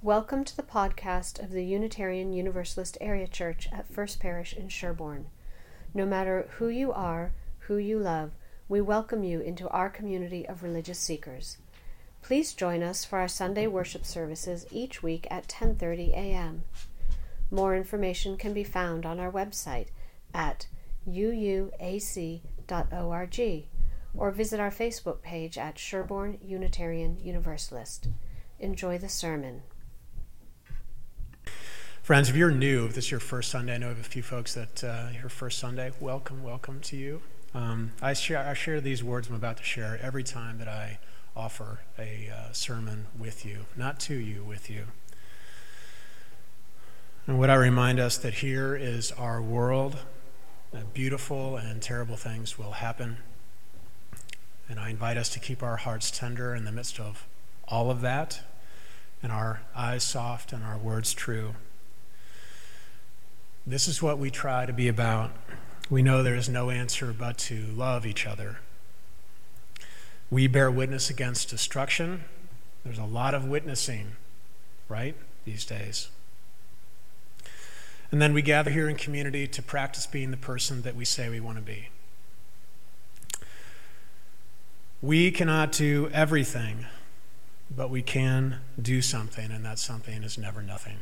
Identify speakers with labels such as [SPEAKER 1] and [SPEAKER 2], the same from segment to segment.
[SPEAKER 1] Welcome to the podcast of the Unitarian Universalist Area Church at First Parish in Sherborn. No matter who you are, who you love, we welcome you into our community of religious seekers. Please join us for our Sunday worship services each week at 10:30 a.m. More information can be found on our website at uuac.org or visit our Facebook page at Sherborn Unitarian Universalist. Enjoy the sermon.
[SPEAKER 2] Friends, if you're new, if this is your first Sunday, I know of a few folks that uh, your first Sunday, welcome, welcome to you. Um, I, share, I share these words I'm about to share every time that I offer a uh, sermon with you, not to you, with you. And would I remind us that here is our world, that beautiful and terrible things will happen. And I invite us to keep our hearts tender in the midst of all of that, and our eyes soft and our words true. This is what we try to be about. We know there is no answer but to love each other. We bear witness against destruction. There's a lot of witnessing, right, these days. And then we gather here in community to practice being the person that we say we want to be. We cannot do everything, but we can do something, and that something is never nothing.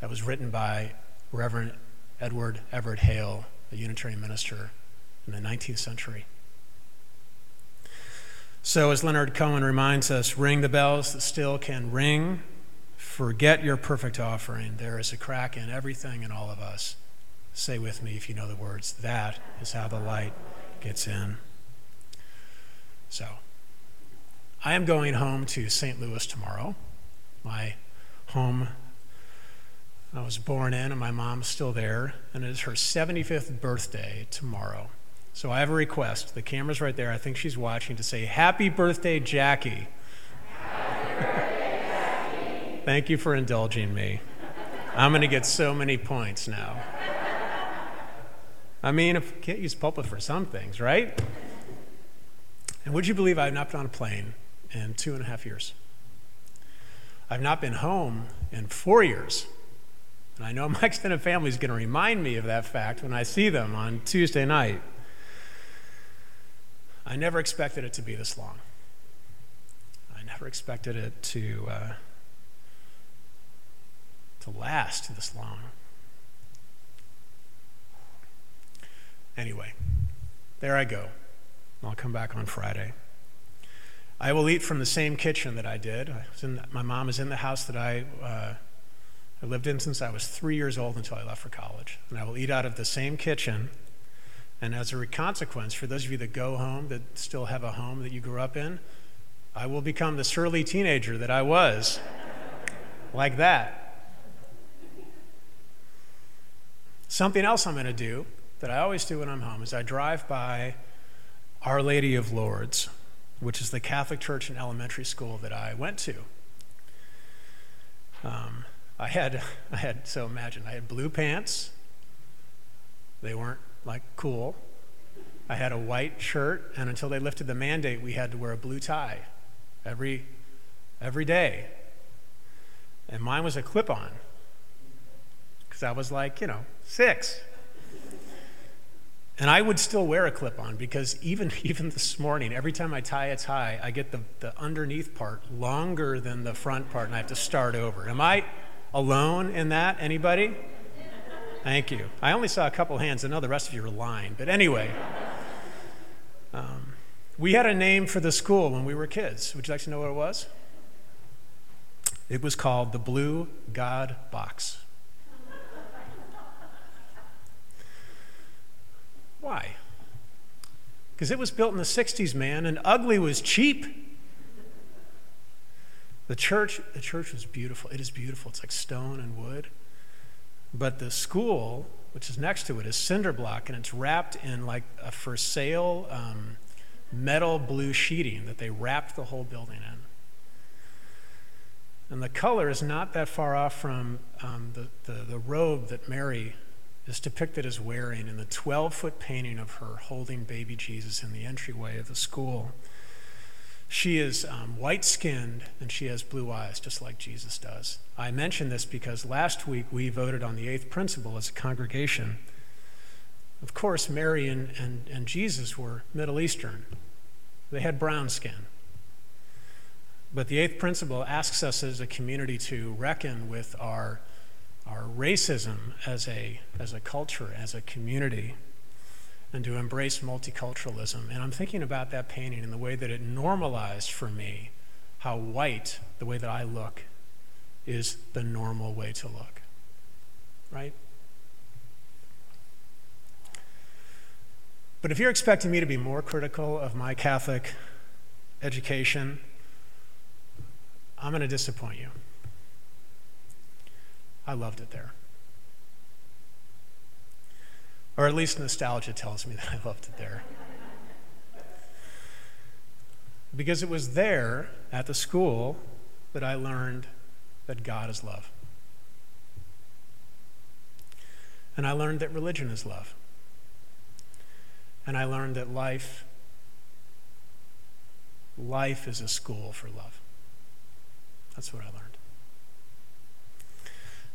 [SPEAKER 2] That was written by Reverend Edward Everett Hale, a Unitarian minister in the 19th century. So, as Leonard Cohen reminds us, ring the bells that still can ring. Forget your perfect offering. There is a crack in everything in all of us. Say with me if you know the words. That is how the light gets in. So, I am going home to St. Louis tomorrow, my home I was born in, and my mom's still there, and it is her 75th birthday tomorrow. So I have a request. The camera's right there. I think she's watching to say, Happy birthday, Jackie.
[SPEAKER 3] Happy birthday, Jackie.
[SPEAKER 2] Thank you for indulging me. I'm going to get so many points now. I mean, if can't use pulpit for some things, right? And would you believe I've not been on a plane in two and a half years? I've not been home in four years. And I know my extended family is going to remind me of that fact when I see them on Tuesday night. I never expected it to be this long. I never expected it to, uh, to last this long. Anyway, there I go. I'll come back on Friday. I will eat from the same kitchen that I did. I in, my mom is in the house that I, uh, I lived in since I was three years old until I left for college. And I will eat out of the same kitchen. And as a consequence, for those of you that go home, that still have a home that you grew up in, I will become the surly teenager that I was. like that. Something else I'm going to do that I always do when I'm home is I drive by our Lady of Lourdes, which is the Catholic church and elementary school that I went to. Um, I had, I had, so imagine, I had blue pants. They weren't like cool. I had a white shirt, and until they lifted the mandate, we had to wear a blue tie every, every day. And mine was a clip on, because I was like, you know, six. And I would still wear a clip on because even, even this morning, every time I tie a tie, I get the, the underneath part longer than the front part and I have to start over. Am I alone in that? Anybody? Thank you. I only saw a couple hands. I know the rest of you are lying. But anyway, um, we had a name for the school when we were kids. Would you like to know what it was? It was called the Blue God Box. Why? Because it was built in the 60s, man, and ugly was cheap. The church, the church was beautiful. It is beautiful. It's like stone and wood. But the school, which is next to it, is cinder block, and it's wrapped in like a for sale um, metal blue sheeting that they wrapped the whole building in. And the color is not that far off from um, the, the, the robe that Mary is depicted as wearing in the 12 foot painting of her holding baby Jesus in the entryway of the school. She is um, white skinned and she has blue eyes, just like Jesus does. I mention this because last week we voted on the eighth principle as a congregation. Of course, Mary and, and, and Jesus were Middle Eastern, they had brown skin. But the eighth principle asks us as a community to reckon with our, our racism as a, as a culture, as a community and to embrace multiculturalism. And I'm thinking about that painting and the way that it normalized for me how white, the way that I look, is the normal way to look. Right? But if you're expecting me to be more critical of my Catholic education, I'm going to disappoint you. I loved it there. Or at least nostalgia tells me that I loved it there. Because it was there at the school that I learned that God is love. And I learned that religion is love. And I learned that life life is a school for love. That's what I learned.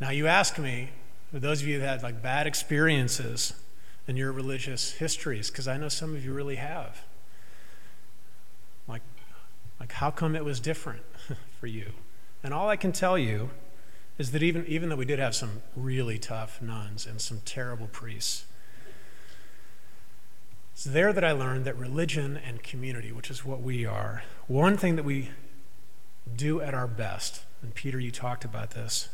[SPEAKER 2] Now you ask me, for those of you that had like bad experiences in your religious histories, because I know some of you really have. Like, like how come it was different for you? And all I can tell you is that even, even though we did have some really tough nuns and some terrible priests, it's there that I learned that religion and community, which is what we are, one thing that we do at our best, and Peter, you talked about this,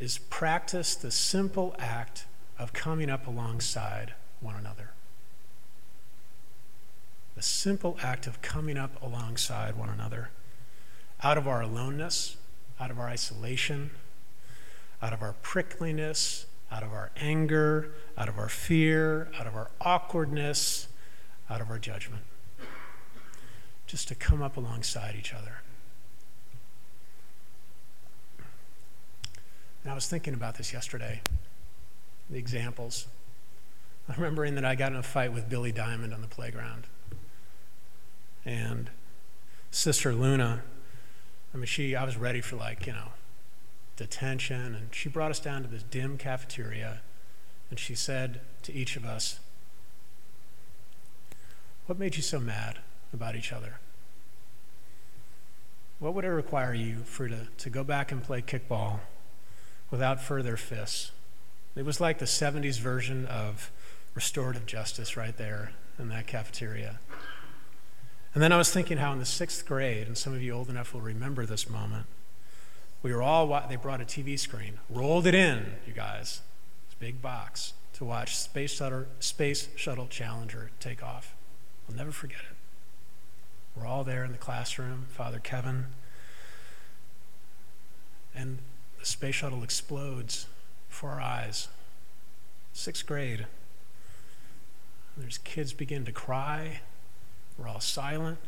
[SPEAKER 2] is practice the simple act of coming up alongside one another. The simple act of coming up alongside one another. Out of our aloneness, out of our isolation, out of our prickliness, out of our anger, out of our fear, out of our awkwardness, out of our judgment. Just to come up alongside each other. And I was thinking about this yesterday, the examples. I'm remembering that I got in a fight with Billy Diamond on the playground. And Sister Luna, I mean, she, I was ready for like, you know, detention. And she brought us down to this dim cafeteria. And she said to each of us, What made you so mad about each other? What would it require you for to, to go back and play kickball without further fists. It was like the 70s version of restorative justice right there in that cafeteria. And then I was thinking how in the sixth grade, and some of you old enough will remember this moment, we were all, they brought a TV screen, rolled it in, you guys, this big box, to watch Space Shuttle, Space Shuttle Challenger take off. I'll never forget it. We're all there in the classroom, Father Kevin. And the space shuttle explodes before our eyes. Sixth grade. There's kids begin to cry. We're all silent.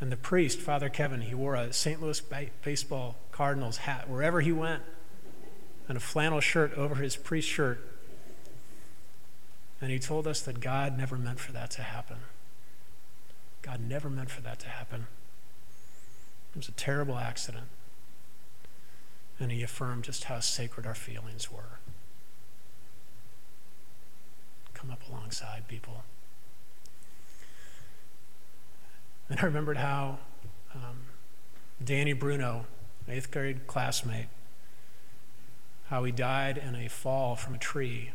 [SPEAKER 2] And the priest, Father Kevin, he wore a St. Louis baseball Cardinals hat wherever he went, and a flannel shirt over his priest shirt. And he told us that God never meant for that to happen. God never meant for that to happen. It was a terrible accident and he affirmed just how sacred our feelings were. Come up alongside people. And I remembered how um, Danny Bruno, eighth grade classmate, how he died in a fall from a tree.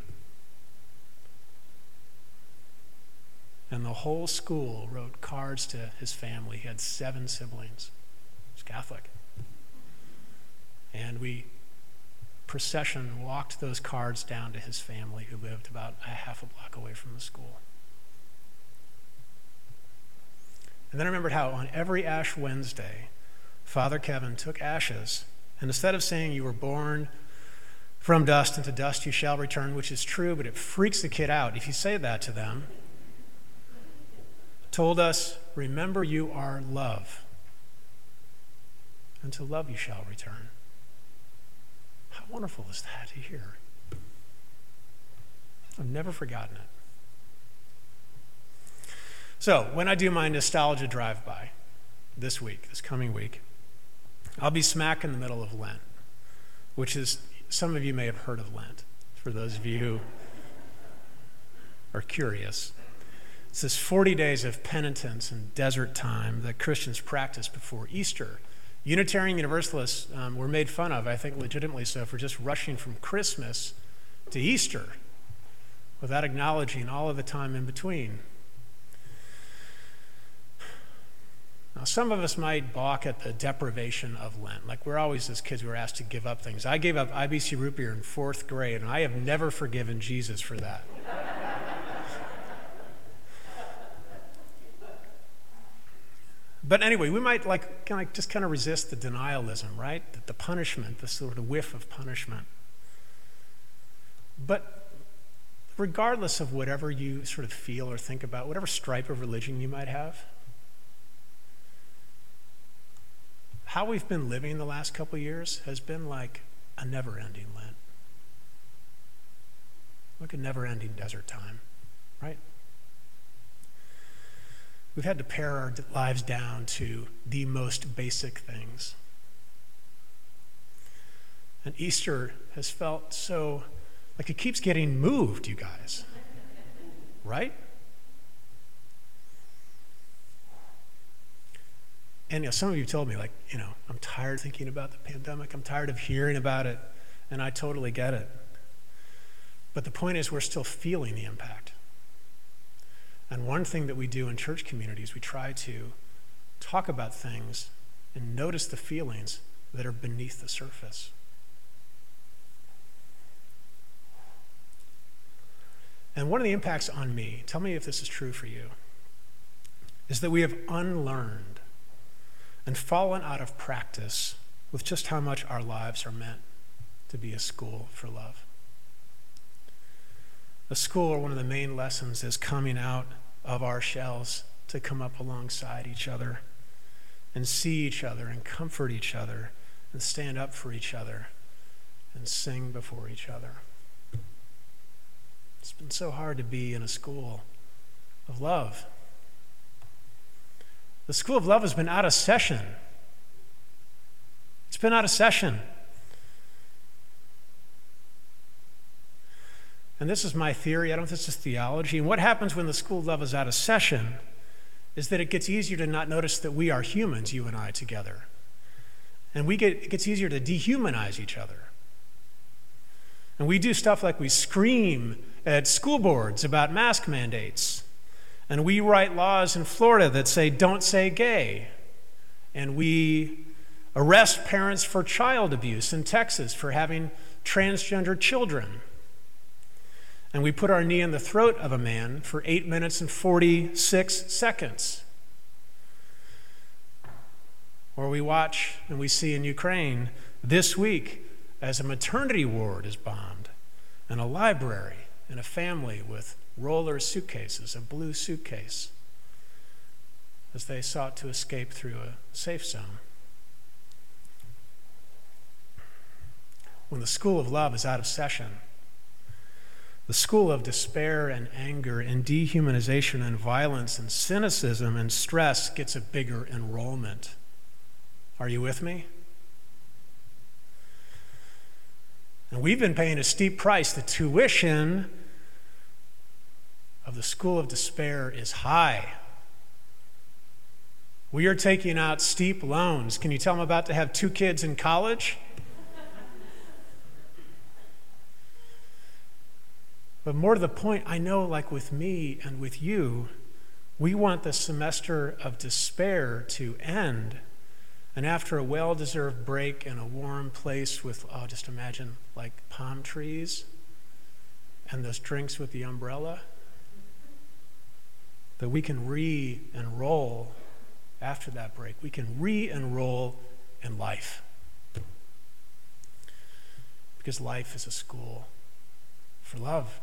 [SPEAKER 2] And the whole school wrote cards to his family. He had seven siblings. He was Catholic. And we, procession, walked those cards down to his family who lived about a half a block away from the school. And then I remembered how on every Ash Wednesday, Father Kevin took ashes, and instead of saying you were born from dust and to dust you shall return, which is true, but it freaks the kid out if you say that to them, told us, remember you are love, and to love you shall return. Wonderful is that to hear? I've never forgotten it. So, when I do my nostalgia drive by, this week, this coming week, I'll be smack in the middle of Lent, which is, some of you may have heard of Lent, for those of you who are curious. It's this 40 days of penitence and desert time that Christians practice before Easter. Unitarian Universalists um, were made fun of, I think legitimately so, for just rushing from Christmas to Easter without acknowledging all of the time in between. Now, some of us might balk at the deprivation of Lent. Like we're always, as kids, we were asked to give up things. I gave up IBC root beer in fourth grade, and I have never forgiven Jesus for that. But anyway, we might like kind of just kind of resist the denialism, right? The, the punishment, the sort of whiff of punishment. But regardless of whatever you sort of feel or think about, whatever stripe of religion you might have, how we've been living the last couple years has been like a never ending Lent. Like a never ending desert time, right? We've had to pare our lives down to the most basic things. And Easter has felt so like it keeps getting moved, you guys. Right? And you know, some of you told me, like, you know, I'm tired thinking about the pandemic. I'm tired of hearing about it. And I totally get it. But the point is, we're still feeling the impact. And one thing that we do in church communities, we try to talk about things and notice the feelings that are beneath the surface. And one of the impacts on me, tell me if this is true for you, is that we have unlearned and fallen out of practice with just how much our lives are meant to be a school for love. A school one of the main lessons is coming out of our shells to come up alongside each other and see each other and comfort each other and stand up for each other and sing before each other. It's been so hard to be in a school of love. The School of Love has been out of session. It's been out of session. And this is my theory. I don't know if this is theology. And what happens when the School Love is out of session is that it gets easier to not notice that we are humans, you and I, together. And we get, it gets easier to dehumanize each other. And we do stuff like we scream at school boards about mask mandates. And we write laws in Florida that say, don't say gay. And we arrest parents for child abuse in Texas for having transgender children. And we put our knee in the throat of a man for 8 minutes and 46 seconds. Or we watch and we see in Ukraine this week as a maternity ward is bombed and a library and a family with roller suitcases, a blue suitcase, as they sought to escape through a safe zone. When the school of love is out of session, the school of despair and anger and dehumanization and violence and cynicism and stress gets a bigger enrollment. Are you with me? And we've been paying a steep price. The tuition of the school of despair is high. We are taking out steep loans. Can you tell I'm about to have two kids in college? But more to the point, I know, like with me and with you, we want the semester of despair to end. And after a well deserved break in a warm place with, oh, just imagine like palm trees and those drinks with the umbrella that we can re enroll after that break. We can re enroll in life. Because life is a school for love.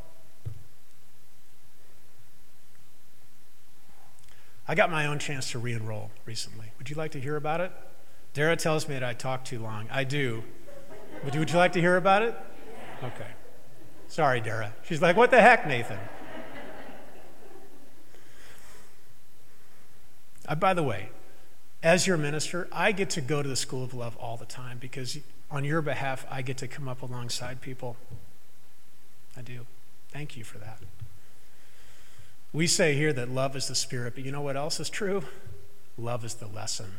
[SPEAKER 2] I got my own chance to re enroll recently. Would you like to hear about it? Dara tells me that I talk too long. I do. Would you, would you like to hear about it? Okay. Sorry, Dara. She's like, what the heck, Nathan? Uh, by the way, as your minister, I get to go to the School of Love all the time because on your behalf, I get to come up alongside people. I do. Thank you for that. We say here that love is the spirit, but you know what else is true? Love is the lesson.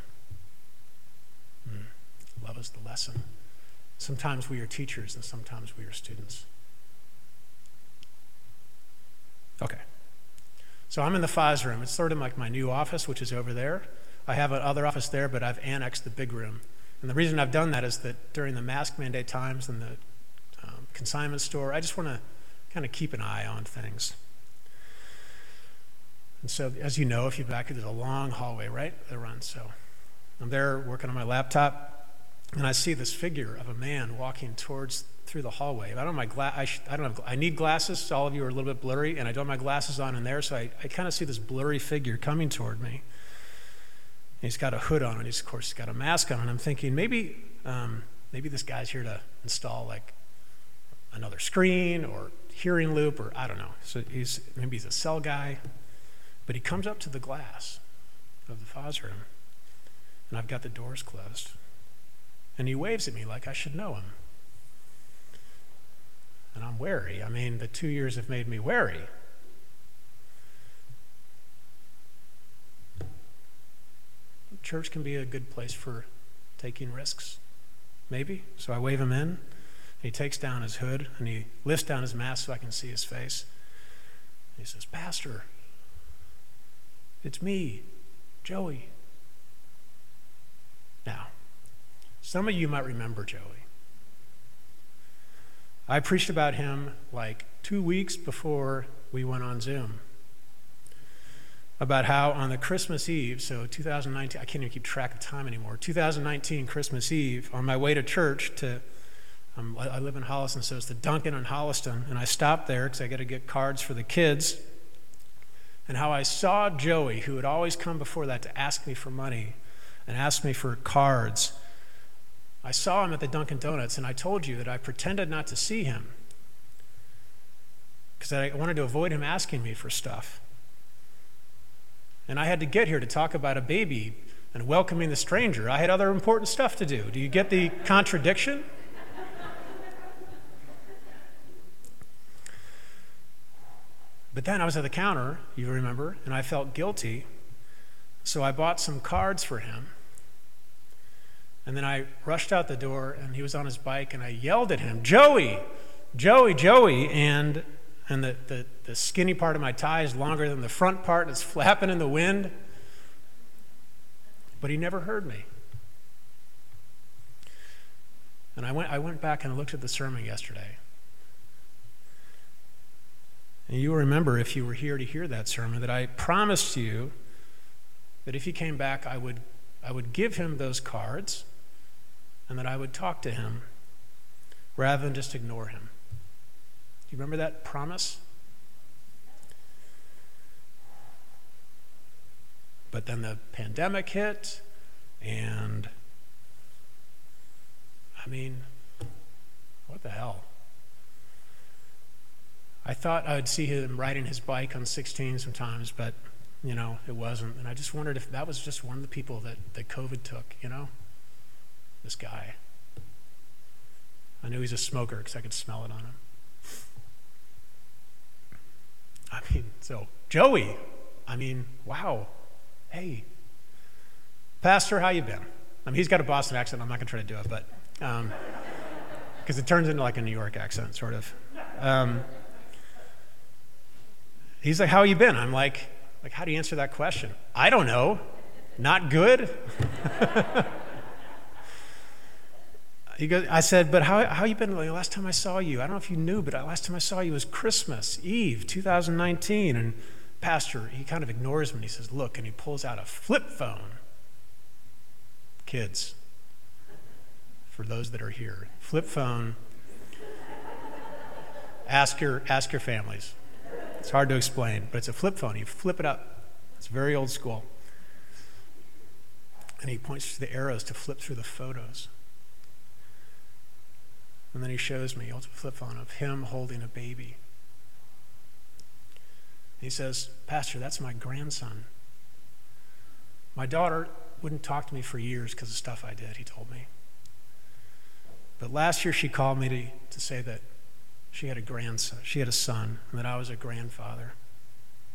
[SPEAKER 2] Mm. Love is the lesson. Sometimes we are teachers and sometimes we are students. Okay. So I'm in the FIS room. It's sort of like my new office, which is over there. I have another office there, but I've annexed the big room. And the reason I've done that is that during the mask mandate times and the um, consignment store, I just want to kind of keep an eye on things. And so, as you know, if you're back, there's a long hallway, right, that runs. So I'm there working on my laptop, and I see this figure of a man walking towards through the hallway. I don't have my gla- I, sh- I don't have. I need glasses. All of you are a little bit blurry, and I don't have my glasses on in there, so I, I kind of see this blurry figure coming toward me. And he's got a hood on, and he's of course he's got a mask on, and I'm thinking maybe um, maybe this guy's here to install like another screen or hearing loop or I don't know. So he's maybe he's a cell guy. But he comes up to the glass of the FOS room, and I've got the doors closed. And he waves at me like I should know him. And I'm wary. I mean, the two years have made me wary. Church can be a good place for taking risks, maybe. So I wave him in. He takes down his hood and he lifts down his mask so I can see his face. He says, Pastor, it's me, Joey. Now, some of you might remember Joey. I preached about him like two weeks before we went on Zoom about how on the Christmas Eve, so 2019, I can't even keep track of time anymore, 2019 Christmas Eve, on my way to church to, um, I live in Holliston, so it's the Dunkin' in Holliston, and I stopped there because I got to get cards for the kids and how I saw Joey, who had always come before that to ask me for money and ask me for cards. I saw him at the Dunkin' Donuts, and I told you that I pretended not to see him because I wanted to avoid him asking me for stuff. And I had to get here to talk about a baby and welcoming the stranger. I had other important stuff to do. Do you get the contradiction? But then I was at the counter, you remember, and I felt guilty. So I bought some cards for him. And then I rushed out the door, and he was on his bike, and I yelled at him, Joey, Joey, Joey. And, and the, the, the skinny part of my tie is longer than the front part, and it's flapping in the wind. But he never heard me. And I went, I went back and looked at the sermon yesterday. And you remember, if you were here to hear that sermon, that I promised you that if he came back, I would, I would give him those cards and that I would talk to him rather than just ignore him. Do you remember that promise? But then the pandemic hit, and I mean, what the hell? I thought I would see him riding his bike on 16 sometimes, but you know, it wasn't. And I just wondered if that was just one of the people that, that COVID took, you know? This guy. I knew he's a smoker because I could smell it on him. I mean, so, Joey, I mean, wow. Hey, Pastor, how you been? I mean, he's got a Boston accent. I'm not going to try to do it, but because um, it turns into like a New York accent, sort of. Um, He's like, How you been? I'm like, like, how do you answer that question? I don't know. Not good? he goes, I said, but how, how you been? Like, last time I saw you, I don't know if you knew, but last time I saw you was Christmas Eve, 2019. And Pastor, he kind of ignores me and he says, Look, and he pulls out a flip phone. Kids, for those that are here, flip phone. Ask your, ask your families. It's hard to explain, but it's a flip phone. You flip it up. It's very old school. And he points to the arrows to flip through the photos. And then he shows me a flip phone of him holding a baby. He says, Pastor, that's my grandson. My daughter wouldn't talk to me for years because of stuff I did, he told me. But last year she called me to, to say that she had a grandson, she had a son, and that I was a grandfather,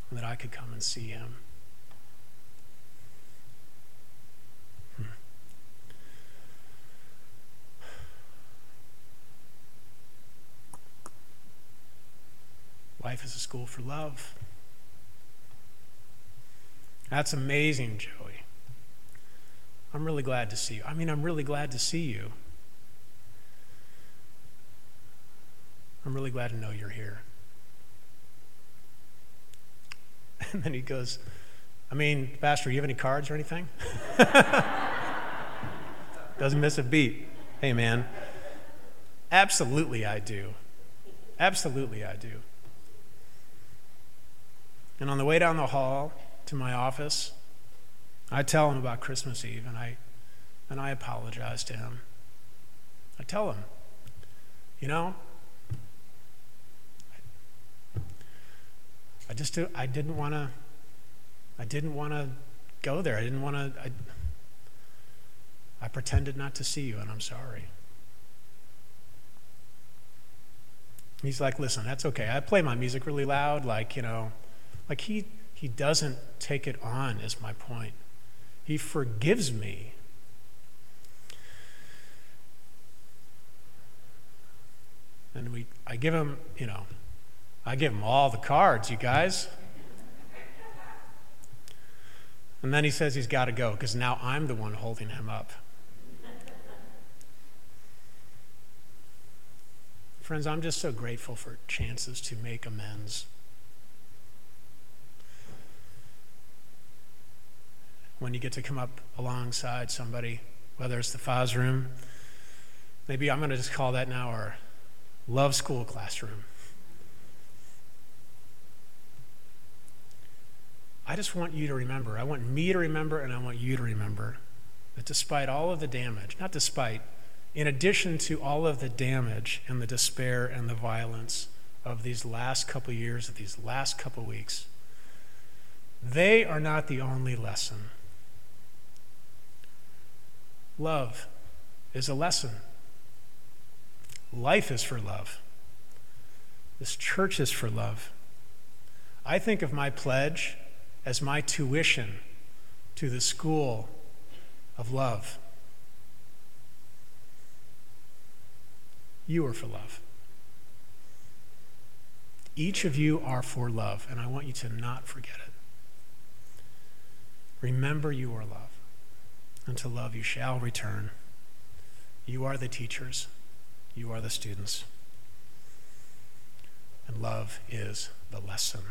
[SPEAKER 2] and that I could come and see him. Hmm. Life is a school for love. That's amazing, Joey. I'm really glad to see you. I mean, I'm really glad to see you. I'm really glad to know you're here. And then he goes, I mean, Pastor, you have any cards or anything? Doesn't miss a beat. Hey, man. Absolutely, I do. Absolutely, I do. And on the way down the hall to my office, I tell him about Christmas Eve and I, and I apologize to him. I tell him, you know, I just I didn't want to I didn't want to go there. I didn't want to I, I pretended not to see you and I'm sorry. He's like, "Listen, that's okay. I play my music really loud like, you know, like he he doesn't take it on is my point. He forgives me. And we I give him, you know, I give him all the cards, you guys. And then he says he's got to go because now I'm the one holding him up. Friends, I'm just so grateful for chances to make amends. When you get to come up alongside somebody, whether it's the FAS room, maybe I'm going to just call that now our love school classroom. I just want you to remember. I want me to remember, and I want you to remember that despite all of the damage, not despite, in addition to all of the damage and the despair and the violence of these last couple years, of these last couple weeks, they are not the only lesson. Love is a lesson. Life is for love. This church is for love. I think of my pledge as my tuition to the school of love. You are for love. Each of you are for love, and I want you to not forget it. Remember you are love, and to love you shall return. You are the teachers, you are the students, and love is the lesson.